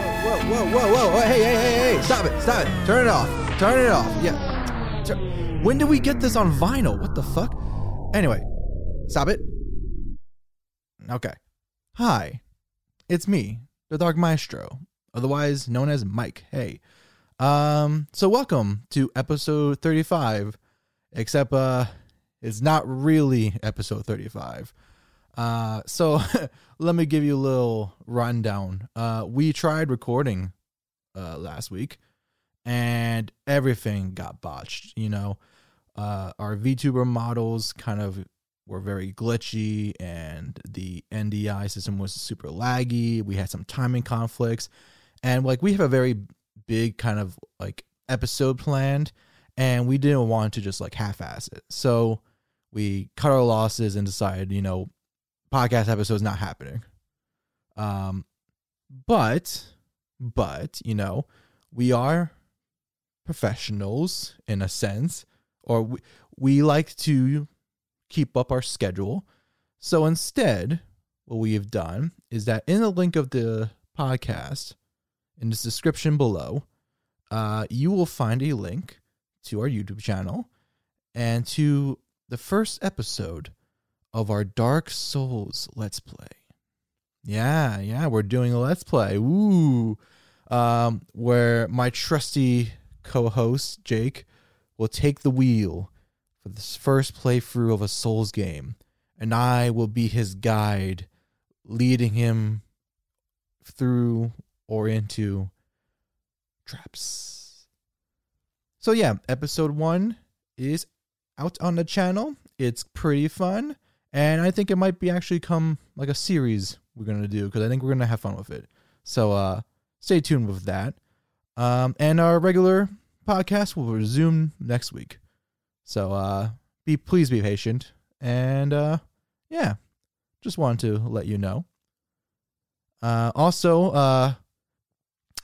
whoa, whoa, whoa, whoa, whoa, hey, hey, hey, hey, stop it, stop it, turn it off, turn it off, yeah. Tur- when did we get this on vinyl? What the fuck? Anyway, stop it. Okay. Hi, it's me, the Dark Maestro, otherwise known as Mike. Hey. Um, so welcome to episode 35, except, uh, it's not really episode 35. Uh, so let me give you a little rundown. Uh, we tried recording uh, last week, and everything got botched. You know, uh, our VTuber models kind of were very glitchy, and the NDI system was super laggy. We had some timing conflicts, and like we have a very big kind of like episode planned, and we didn't want to just like half-ass it. So we cut our losses and decided, you know, podcast episode's not happening. Um, but, but you know, we are professionals in a sense, or we we like to keep up our schedule. So instead, what we have done is that in the link of the podcast, in the description below, uh, you will find a link to our YouTube channel and to the first episode of our Dark Souls Let's Play. Yeah, yeah, we're doing a Let's Play. Ooh. Um, where my trusty co-host Jake will take the wheel for this first playthrough of a Souls game, and I will be his guide, leading him through or into traps. So yeah, episode 1 is out on the channel. It's pretty fun. And I think it might be actually come like a series we're gonna do because I think we're gonna have fun with it. So uh stay tuned with that. Um and our regular podcast will resume next week. So uh be please be patient. And uh yeah. Just wanted to let you know. Uh also uh,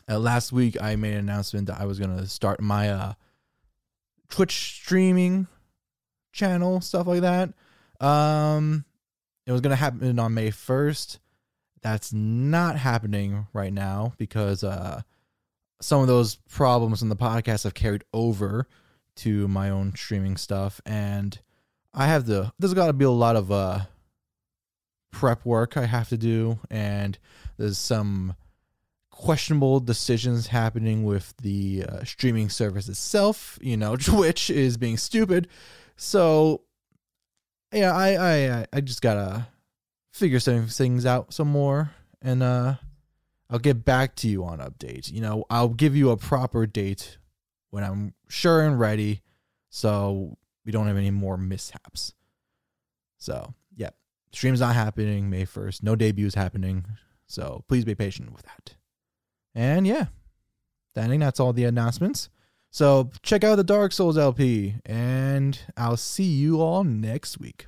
uh last week I made an announcement that I was gonna start my uh Twitch streaming channel, stuff like that. Um, it was gonna happen on May first. That's not happening right now because uh, some of those problems in the podcast have carried over to my own streaming stuff, and I have the, There's got to be a lot of uh prep work I have to do, and there's some questionable decisions happening with the uh, streaming service itself. You know, Twitch is being stupid. So yeah, I I I just gotta figure some things out some more, and uh, I'll get back to you on update. You know, I'll give you a proper date when I'm sure and ready, so we don't have any more mishaps. So yeah, stream's not happening May first. No debuts happening. So please be patient with that. And yeah, I think that's all the announcements. So check out the Dark Souls LP, and I'll see you all next week.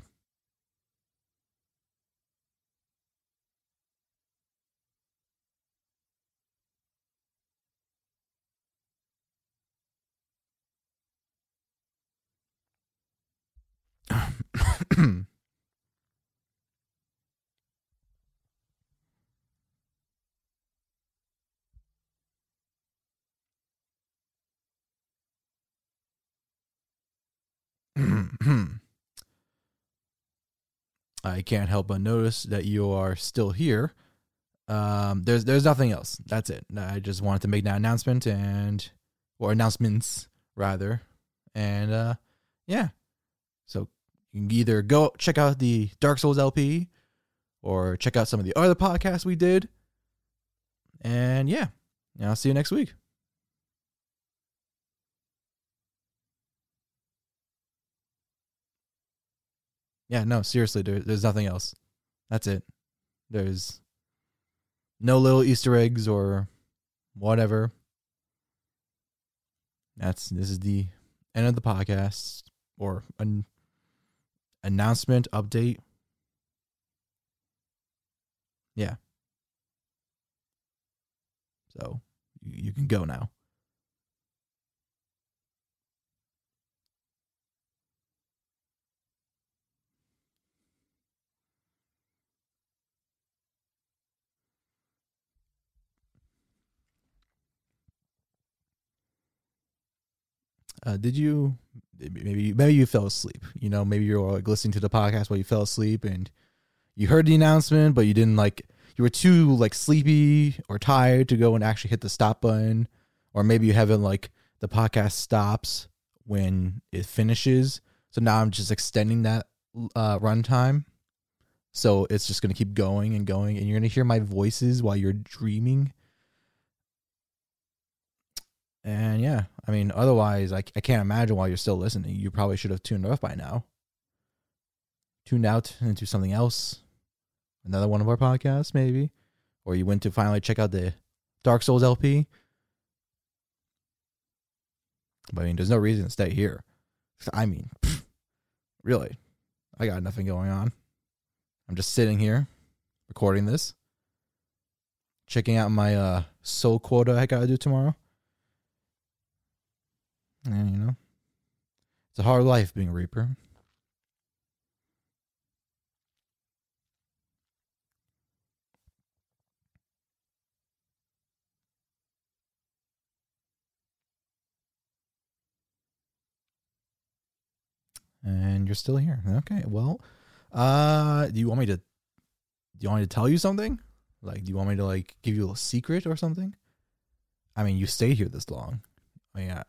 I can't help but notice that you are still here. Um, there's there's nothing else. That's it. I just wanted to make that announcement and or announcements rather. And uh yeah. So you can either go check out the Dark Souls LP or check out some of the other podcasts we did. And yeah, I'll see you next week. Yeah, no, seriously, there, there's nothing else. That's it. There's no little Easter eggs or whatever. That's this is the end of the podcast or an announcement update. Yeah. So you, you can go now. Uh, did you maybe maybe you fell asleep? You know, maybe you're like listening to the podcast while you fell asleep and you heard the announcement, but you didn't like you were too like sleepy or tired to go and actually hit the stop button, or maybe you haven't like the podcast stops when it finishes. So now I'm just extending that uh, runtime. So it's just gonna keep going and going, and you're gonna hear my voices while you're dreaming. And yeah, I mean, otherwise, I, I can't imagine why you're still listening. You probably should have tuned off by now. Tuned out into something else. Another one of our podcasts, maybe. Or you went to finally check out the Dark Souls LP. But I mean, there's no reason to stay here. I mean, pff, really, I got nothing going on. I'm just sitting here recording this, checking out my uh, soul quota I gotta do tomorrow. And you know, it's a hard life being a Reaper. And you're still here. Okay. Well, uh, do you want me to? Do you want me to tell you something? Like, do you want me to like give you a secret or something? I mean, you stayed here this long. I mean, I,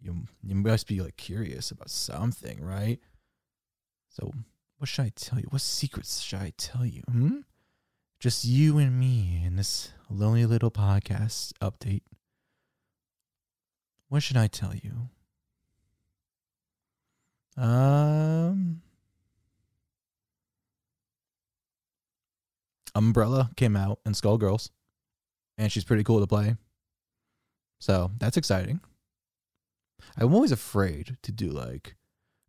you you must be like curious about something, right? So, what should I tell you? What secrets should I tell you? Hmm? Just you and me in this lonely little podcast update. What should I tell you? Um Umbrella came out in Skullgirls, and she's pretty cool to play. So that's exciting. I'm always afraid to do like,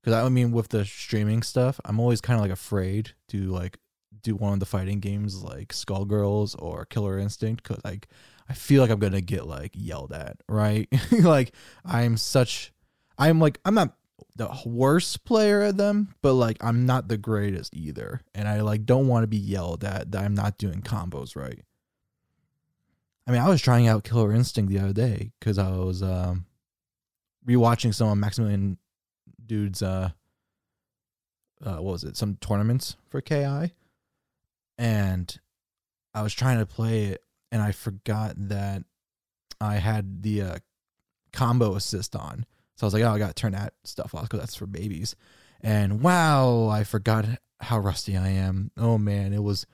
because I mean, with the streaming stuff, I'm always kind of like afraid to like do one of the fighting games like Skullgirls or Killer Instinct because like I feel like I'm gonna get like yelled at, right? like I'm such, I'm like I'm not the worst player at them, but like I'm not the greatest either, and I like don't want to be yelled at that I'm not doing combos right. I mean, I was trying out Killer Instinct the other day because I was um rewatching some of Maximilian Dood's uh uh what was it? Some tournaments for KI and I was trying to play it and I forgot that I had the uh, combo assist on. So I was like oh I got to turn that stuff off cuz that's for babies. And wow I forgot how rusty I am. Oh man it was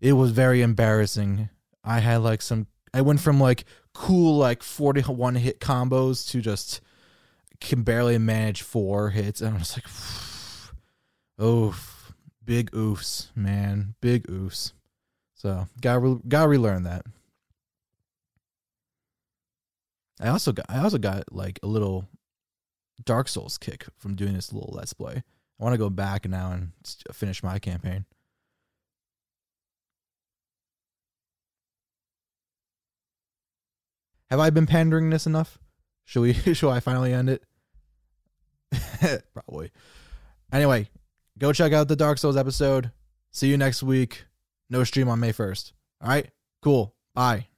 it was very embarrassing. I had like some I went from like cool like 41 hit combos to just can barely manage four hits, and I'm just like, oof, big oofs, man, big oofs. So got re- got relearn that. I also got I also got like a little Dark Souls kick from doing this little Let's Play. I want to go back now and finish my campaign. Have I been pandering this enough? Should we? Should I finally end it? Probably. Anyway, go check out the Dark Souls episode. See you next week. No stream on May 1st. All right? Cool. Bye.